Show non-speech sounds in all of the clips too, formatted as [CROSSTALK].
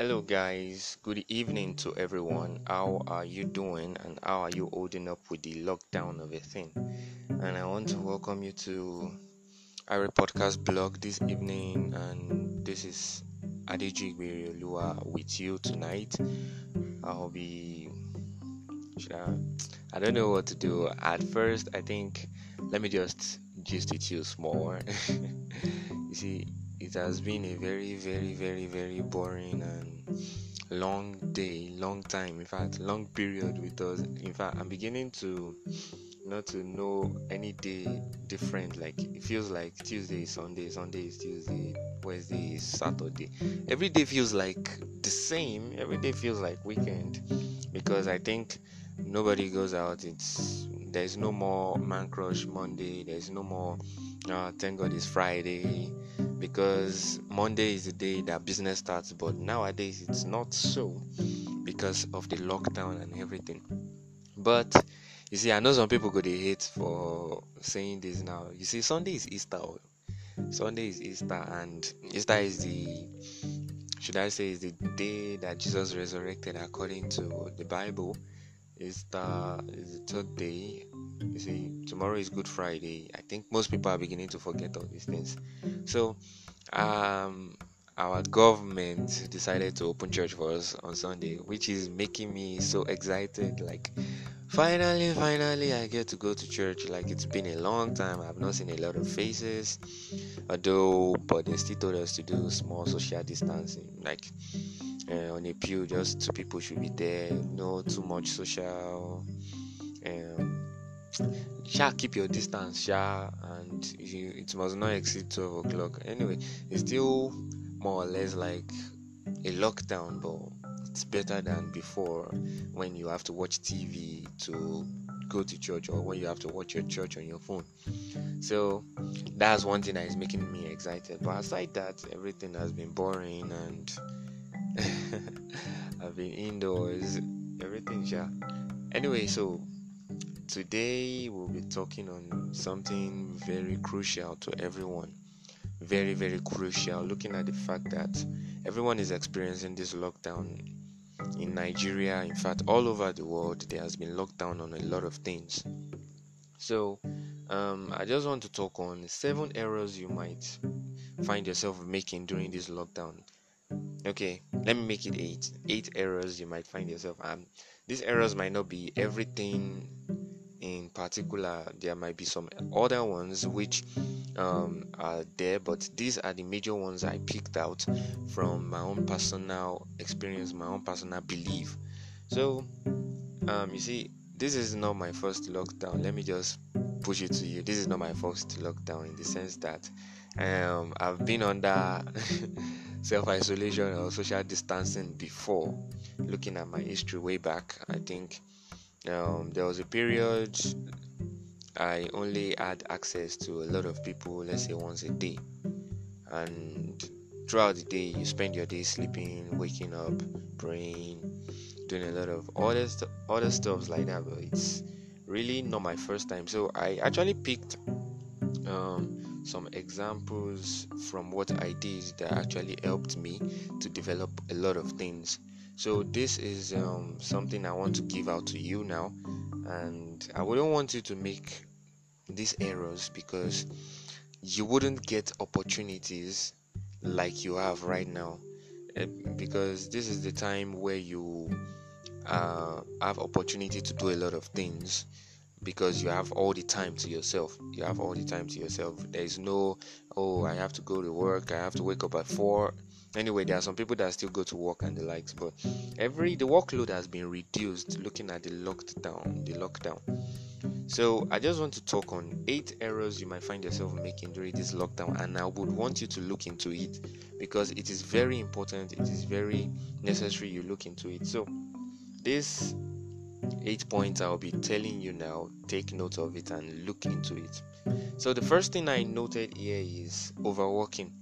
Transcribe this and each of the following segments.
Hello, guys. Good evening to everyone. How are you doing and how are you holding up with the lockdown of a thing? And I want to welcome you to our podcast blog this evening. And this is Adeji Lua with you tonight. I'll be. I, I don't know what to do. At first, I think let me just gist it you small. [LAUGHS] you see, it has been a very, very, very, very boring and long day, long time. In fact, long period with us. In fact, I'm beginning to not to know any day different. Like it feels like Tuesday Sunday, Sunday is Tuesday, Wednesday is Saturday. Every day feels like the same. Every day feels like weekend because I think nobody goes out. It's there's no more man crush Monday. There's no more. Uh, thank God it's Friday because Monday is the day that business starts, but nowadays it's not so because of the lockdown and everything. But you see, I know some people go to hate for saying this now. You see, Sunday is Easter. Sunday is Easter, and Easter is the should I say is the day that Jesus resurrected according to the Bible. Easter is the third day you see, tomorrow is Good Friday. I think most people are beginning to forget all these things. So, um, our government decided to open church for us on Sunday, which is making me so excited. Like, finally, finally, I get to go to church. Like, it's been a long time. I've not seen a lot of faces, although, but they still told us to do small social distancing. Like, uh, on a pew, just two people should be there. No too much social. Um, sha keep your distance sha and you, it must not exceed 12 o'clock. Anyway it's still more or less like a lockdown but it's better than before when you have to watch tv to go to church or when you have to watch your church on your phone. So that's one thing that is making me excited. But aside that everything has been boring and [LAUGHS] i've been indoors everything yeah anyway so Today we'll be talking on something very crucial to everyone. Very, very crucial. Looking at the fact that everyone is experiencing this lockdown in Nigeria, in fact, all over the world, there has been lockdown on a lot of things. So, um, I just want to talk on seven errors you might find yourself making during this lockdown. Okay, let me make it eight. Eight errors you might find yourself. Um, these errors might not be everything in particular there might be some other ones which um, are there but these are the major ones i picked out from my own personal experience my own personal belief. So um, you see this is not my first lockdown. Let me just push it to you. This is not my first lockdown in the sense that um, i've been under [LAUGHS] self-isolation or social distancing before looking at my history way back i think um, there was a period I only had access to a lot of people, let's say once a day, and throughout the day you spend your day sleeping, waking up, praying, doing a lot of other st- other stuffs like that. But it's really not my first time. So I actually picked um, some examples from what I did that actually helped me to develop a lot of things so this is um, something I want to give out to you now, and I wouldn't want you to make these errors because you wouldn't get opportunities like you have right now. Eh, because this is the time where you uh, have opportunity to do a lot of things because you have all the time to yourself. You have all the time to yourself. There is no, oh, I have to go to work. I have to wake up at four anyway there are some people that still go to work and the likes but every the workload has been reduced looking at the lockdown the lockdown. So i just want to talk on eight errors you might find yourself making during this lockdown and i would want you to look into it because it is very important it is very necessary you look into it. So this eight points i'll be telling you now take note of it and look into it. So the first thing i noted here is overworking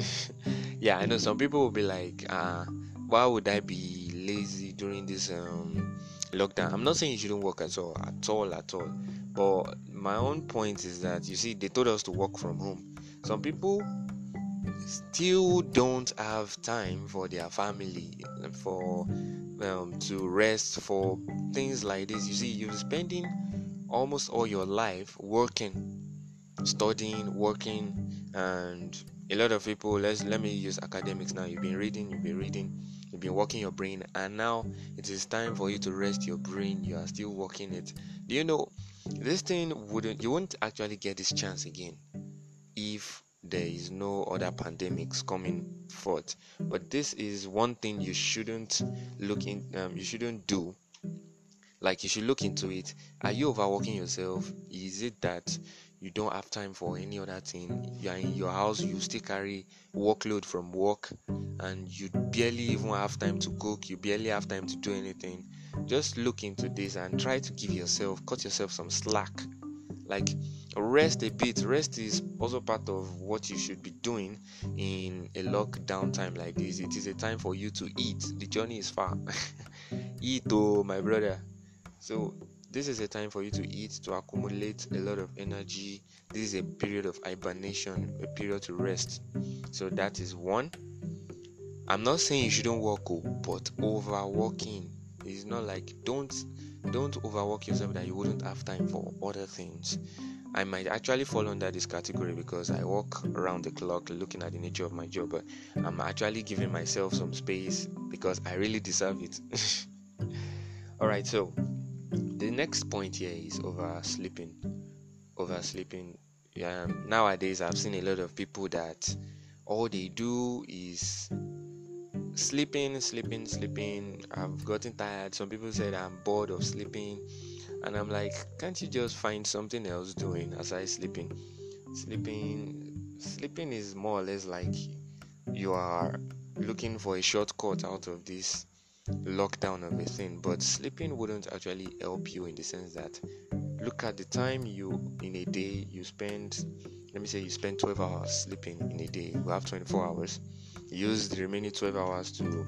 [LAUGHS] yeah, I know some people will be like, uh, why would I be lazy during this um, lockdown? I'm not saying you shouldn't work at all, at all, at all. But my own point is that you see, they told us to work from home. Some people still don't have time for their family for um, to rest for things like this you see you're spending almost all your life working studying working and a lot of people let's let me use academics now. You've been reading you've been reading you've been working your brain and now it is time for you to rest your brain. You are still working it. Do you know this thing wouldn't you won't actually get this chance again if there is no other pandemics coming forth. But this is one thing you shouldn't look in um, you shouldn't do. Like you should look into it. Are you overworking yourself? Is it that you don't have time for any other thing. You are in your house you still carry workload from work and you barely even have time to cook you barely have time to do anything. Just look into this and try to give yourself cut yourself some slack. Like rest a bit. Rest is also part of what you should be doing in a lockdown time like this. It is a time for you to eat. The journey is far. [LAUGHS] Eat oh my brother. So this is a time for you to eat to accumulate a lot of energy. This is a period of hibernation a period to rest. So that is one. I'm not saying you shouldn't work oh, but overworking is not like don't don't overwork yourself that you wouldn't have time for other things. I might actually fall under this category because I work around the clock looking at the nature of my job, but I'm actually giving myself some space because I really deserve it. [LAUGHS] Alright, so the next point here is oversleeping. Oversleeping. Yeah, nowadays I've seen a lot of people that all they do is sleeping, sleeping, sleeping. I've gotten tired. Some people said I'm bored of sleeping and I'm like, can't you just find something else doing aside sleeping? Sleeping, sleeping is more or less like you are looking for a shortcut out of this lockdown of a thing. But sleeping wouldn't actually help you in the sense that look at the time you in a day you spend. Let me say you spend 12 hours sleeping in a day. You have 24 hours. use the remaining 12 hours to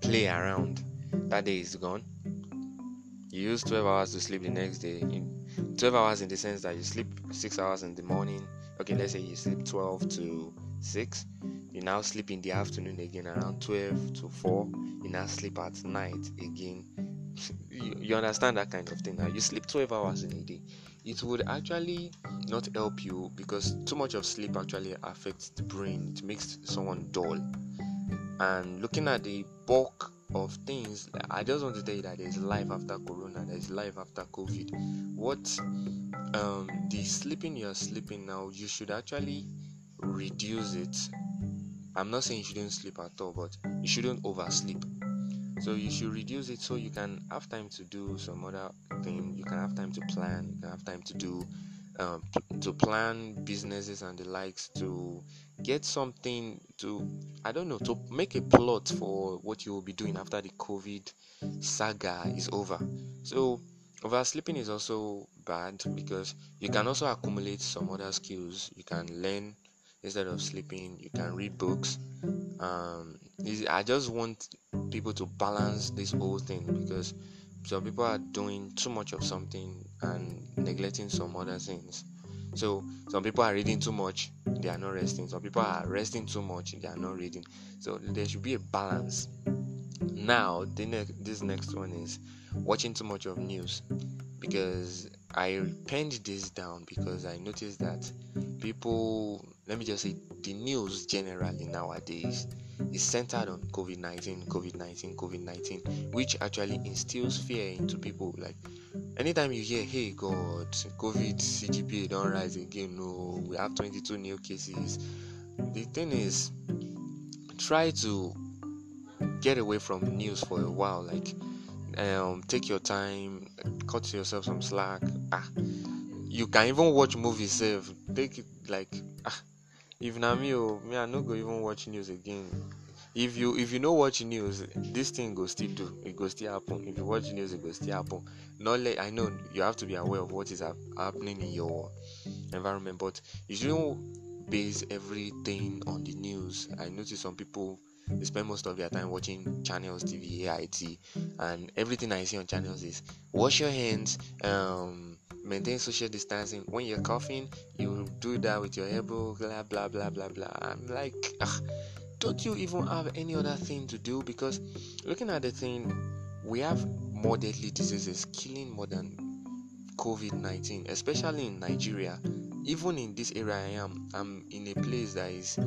play around. That day is gone you use 12 hours to sleep the next day in 12 hours in the sense that you sleep 6 hours in the morning okay let's say you sleep 12 to 6 you now sleep in the afternoon again around 12 to 4 you now sleep at night again. You, you understand that kind of thing now. You sleep 12 hours in a day. It would actually not help you because too much of sleep actually affects the brain. It makes someone dull. And looking at the bulk of things i just want to tell you that there's life after corona there's life after covid. What um the sleeping you're sleeping now you should actually reduce it i'm not saying you shouldn't sleep at all but you shouldn't oversleep. So you should reduce it so you can have time to do some other thing. You can have time to plan. You can have time to do um, to plan businesses and the likes to get something to i don't know to make a plot for what you will be doing after the covid saga is over. So oversleeping is also bad because you can also accumulate some other skills. You can learn instead of sleeping you can read books um, i just want people to balance this whole thing because some people are doing too much of something and neglecting some other things so some people are reading too much, they are not resting. Some people are resting too much, they are not reading. So there should be a balance. Now, the ne- this next one is watching too much of news because I penned this down because I noticed that people, let me just say, the news generally nowadays is centered on COVID 19, COVID 19, COVID 19, which actually instills fear into people. Like, anytime you hear, hey, God, COVID CGPA don't rise again, no, we have 22 new cases. The thing is, try to get away from news for a while. Like, um, take your time, cut yourself some slack. Ah, you can even watch movies. Take it like ah, if na me oh me i no go even watch news again. If you if you no watch news this thing go still do. It go still happen. If you watch news it go still happen. Not let i know you have to be aware of what is happening in your environment but you shouldn't base everything on the news i notice some people they spend most of their time watching channels tv ait and everything i see on channels is wash your hands um maintain social distancing. When you're coughing, you do that with your elbow, blah blah blah blah blah. I'm like, ugh, don't you even have any other thing to do? Because looking at the thing, we have more deadly diseases killing more than COVID 19, especially in Nigeria. Even in this area I am, I'm in a place that is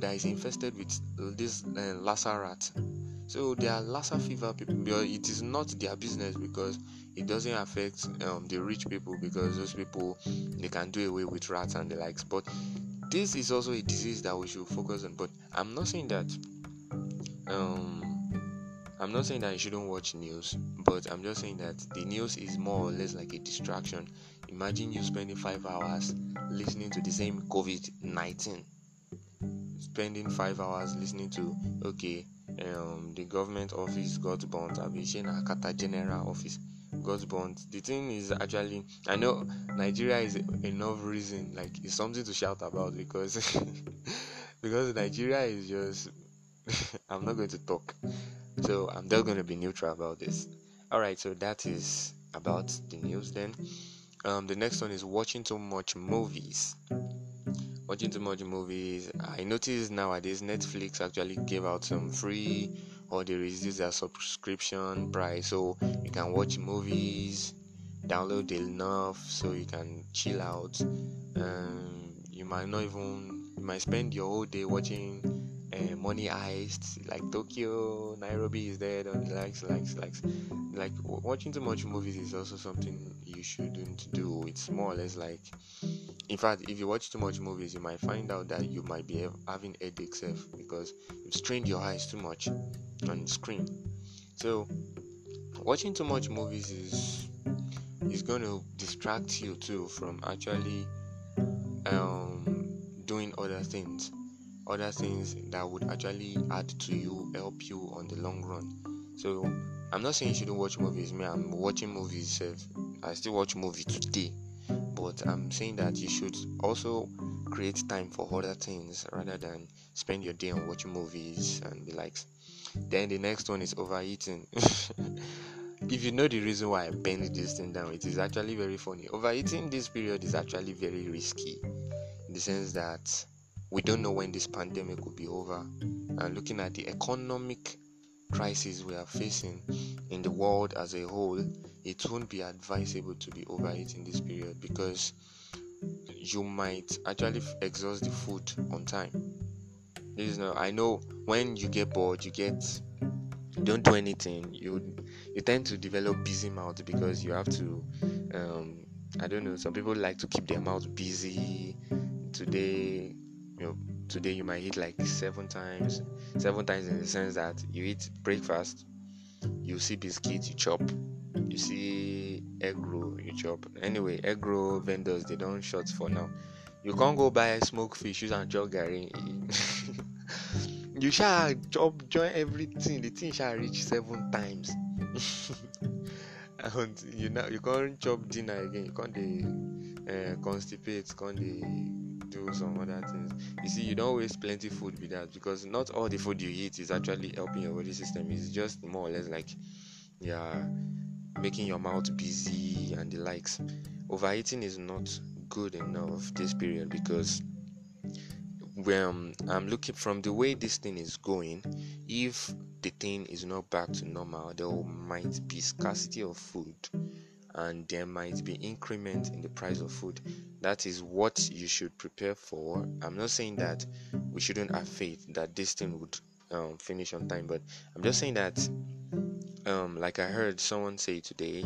that is infested with this uh, Lassa rat. So there are Lassa fever people, but it is not their business because it doesn't affect um, the rich people because those people they can do away with rats and the likes. But this is also a disease that we should focus on. But I'm not saying that um, I'm not saying that you shouldn't watch news, but I'm just saying that the news is more or less like a distraction. Imagine you spending five hours listening to the same COVID 19 spending five hours listening to okay um the government office got burnt abishin Accountant General office got burnt. The thing is actually i know nigeria is enough reason like it's something to shout about because [LAUGHS] because nigeria is just [LAUGHS] i'm not going to talk. So i'm just going to be neutral about this. All right so that is about the news then. Um the next one is watching too much movies watching too much movies. I noticed nowadays Netflix actually gave out some free or they reduced their subscription price so you can watch movies, download enough so you can chill out. Um, you might not even you might spend your whole day watching uh, money heist like Tokyo, Nairobi is there, and likes, likes, likes. Like watching too much movies is also something you shouldn't do. It's more or less like in fact if you watch too much movies you might find out that you might be having headaches because you've strained your eyes too much on screen so watching too much movies is is going to distract you too from actually um, doing other things other things that would actually add to you help you on the long run so i'm not saying you shouldn't watch movies me i'm watching movies i still watch movies today but I'm saying that you should also create time for other things rather than spend your day on watching movies and the likes. Then the next one is overeating. [LAUGHS] if you know the reason why I bend this thing down, it is actually very funny. Overeating this period is actually very risky in the sense that we don't know when this pandemic will be over. And looking at the economic crisis we are facing in the world as a whole, it won't be advisable to be overeating this period because you might actually exhaust the food on time. This is not, I know when you get bored, you get don't do anything. You you tend to develop busy mouth because you have to. Um, I don't know. Some people like to keep their mouth busy. Today, today you might eat like seven times. Seven times in the sense that you eat breakfast, you see biscuits, you chop, you see egg roll you chop. Anyway egg roll vendors they don't shut for now. You can't go buy smoked fish use and chop garri. [LAUGHS] You shall chop join everything. The thing shall reach seven times. [LAUGHS] And you know you can't chop dinner again. You can't uh, constipate can't do some other things. You see you don't waste plenty food with that because not all the food you eat is actually helping your body system. It's just more or less like yeah making your mouth busy and the likes. Overeating is not good enough this period because when I'm looking from the way this thing is going, if the thing is not back to normal, there might be scarcity of food and there might be increment in the price of food. That is what you should prepare for. I'm not saying that we shouldn't have faith that this thing would um, finish on time, but I'm just saying that um, like I heard someone say today,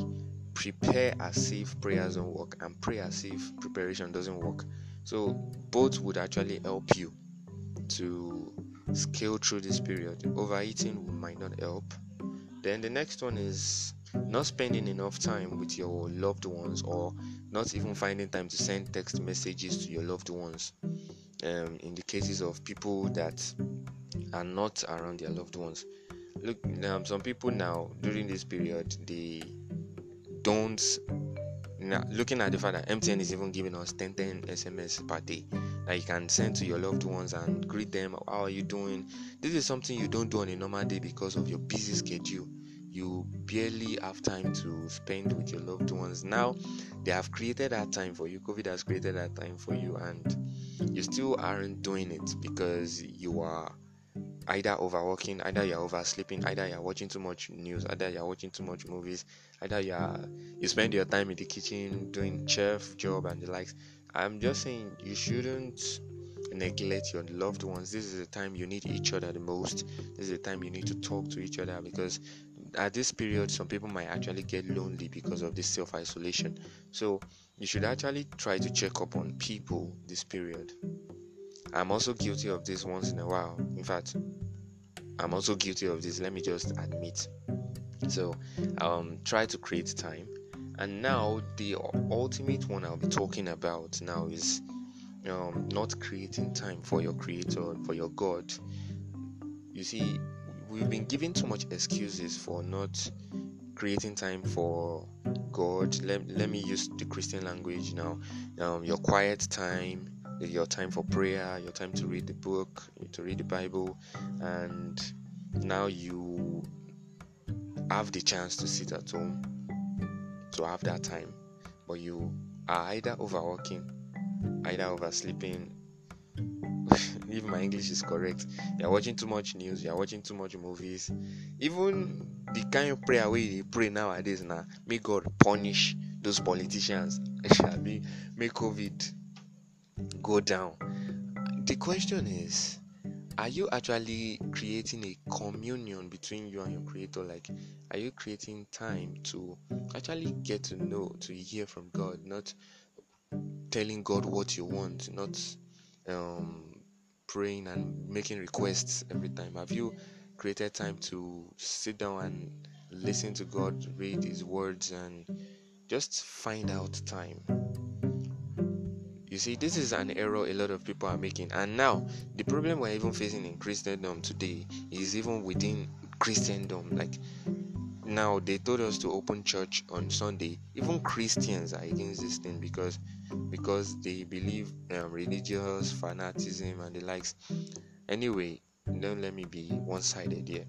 prepare as if prayers don't work and pray as if preparation doesn't work. So both would actually help you to scale through this period. Overeating might not help. Then the next one is not spending enough time with your loved ones or not even finding time to send text messages to your loved ones. Um, in the cases of people that are not around their loved ones look um, some people now during this period they don't now looking at the fact that MTN is even giving us 10 10 SMS per day that you can send to your loved ones and greet them how are you doing this is something you don't do on a normal day because of your busy schedule you barely have time to spend with your loved ones. Now they have created that time for you. COVID has created that time for you, and you still aren't doing it because you are either overworking, either you're oversleeping, either you're watching too much news, either you're watching too much movies, either you're you spend your time in the kitchen doing chef job and the likes. I'm just saying you shouldn't neglect your loved ones. This is the time you need each other the most. This is the time you need to talk to each other because at this period some people might actually get lonely because of this self-isolation. So you should actually try to check up on people this period. I'm also guilty of this once in a while. In fact, I'm also guilty of this. Let me just admit. So, um, try to create time. And now, the ultimate one I'll be talking about now is um, not creating time for your Creator, for your God. You see, we've been given too much excuses for not creating time for God. Let, let me use the Christian language now. Um, your quiet time, your time for prayer, your time to read the book, to read the Bible, and now you have the chance to sit at home to have that time, but you are either overworking, either oversleeping. [LAUGHS] if my English is correct, you're watching too much news, you're watching too much movies. Even the kind of prayer we pray nowadays now, may God punish those politicians. [LAUGHS] May COVID go down. The question is, are you actually creating a communion between you and your creator? Like, are you creating time to actually get to know, to hear from God, not telling God what you want, not um, praying and making requests every time? Have you created time to sit down and listen to God, read His words, and just find out time? You see, this is an error a lot of people are making. And now, the problem we're even facing in Christendom today is even within Christendom. Like, now they told us to open church on Sunday. Even Christians are against this thing because because they believe um, religious fanaticism and the likes. Anyway, don't let me be one-sided here.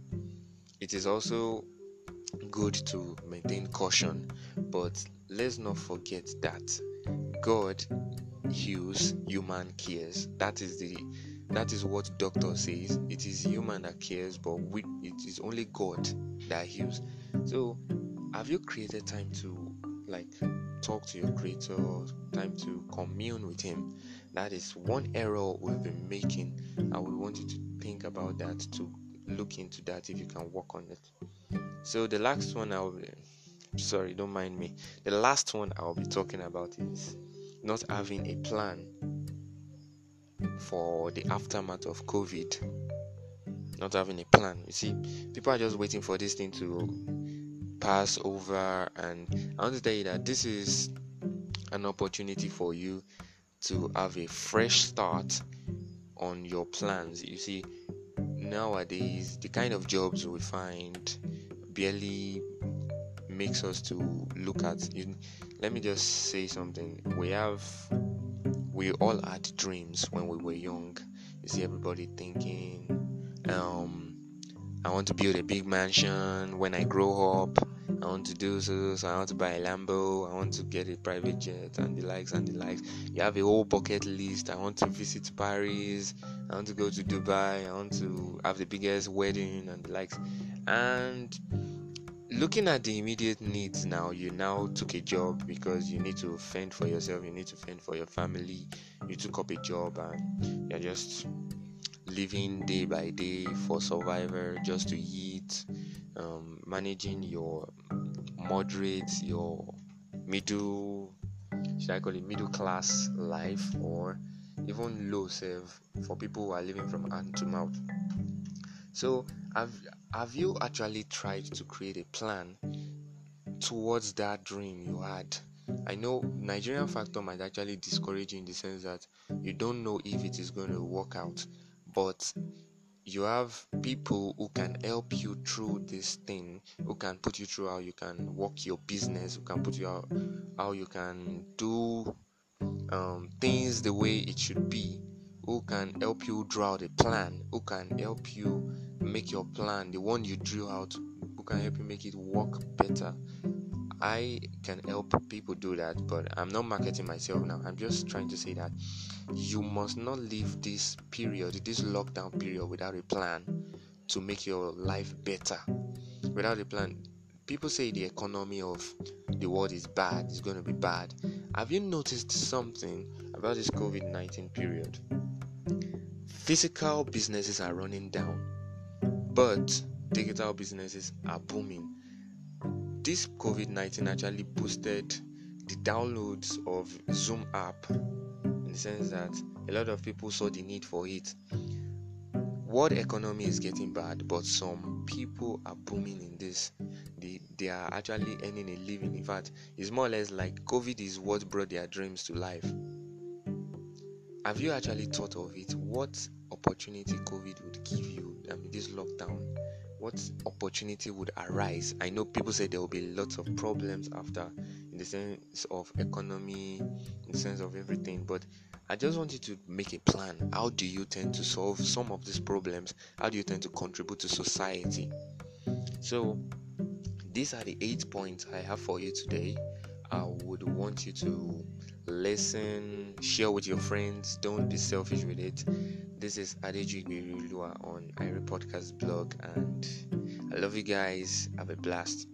It is also good to maintain caution, but let's not forget that God heals, human cares. That is the that is what doctor says. It is human that cares, but we, it is only God that heals. So, have you created time to like talk to your creator, time to commune with him? That is one error we've been making. I would want you to think about that, to look into that if you can work on it. So the last one I'll sorry, don't mind me. The last one I'll be talking about is not having a plan for the aftermath of COVID. Not having a plan. You see, people are just waiting for this thing to pass over, and I want to tell you that this is an opportunity for you to have a fresh start on your plans. You see, nowadays, the kind of jobs we find barely makes us to look at you let me just say something. We have, we all had dreams when we were young. You see everybody thinking, um, I want to build a big mansion when I grow up. I want to do so, so I want to buy a Lambo, I want to get a private jet and the likes and the likes. You have a whole bucket list. I want to visit Paris, I want to go to Dubai, I want to have the biggest wedding and the likes. And looking at the immediate needs now you now took a job because you need to fend for yourself you need to fend for your family you took up a job and you're just living day by day for survivor just to eat um, managing your moderate your middle should i call it middle class life or even low self for people who are living from hand to mouth so have have you actually tried to create a plan towards that dream you had? I know Nigerian factor might actually discourage you in the sense that you don't know if it is going to work out, but you have people who can help you through this thing, who can put you through how you can work your business, who can put you out how you can do um, things the way it should be, who can help you draw a plan, who can help you make your plan, the one you drew out, who can help you make it work better. I can help people do that, but I'm not marketing myself now. I'm just trying to say that you must not leave this period, this lockdown period, without a plan to make your life better. Without a plan, people say the economy of the world is bad, it's going to be bad. Have you noticed something about this COVID 19 period? Physical businesses are running down, but digital businesses are booming. This COVID 19 actually boosted the downloads of Zoom app in the sense that a lot of people saw the need for it. World economy is getting bad, but some people are booming in this. They, they are actually earning a living. In fact, it's more or less like COVID is what brought their dreams to life. Have you actually thought of it? What opportunity COVID would give you? I mean, this lockdown what opportunity would arise? I know people say there will be lots of problems after, in the sense of economy, in the sense of everything, but I just want you to make a plan. How do you tend to solve some of these problems? How do you tend to contribute to society? So, these are the eight points I have for you today. I would want you to listen, share with your friends. Don't be selfish with it. This is Adeji Lua on Irie Podcast blog, and I love you guys. Have a blast.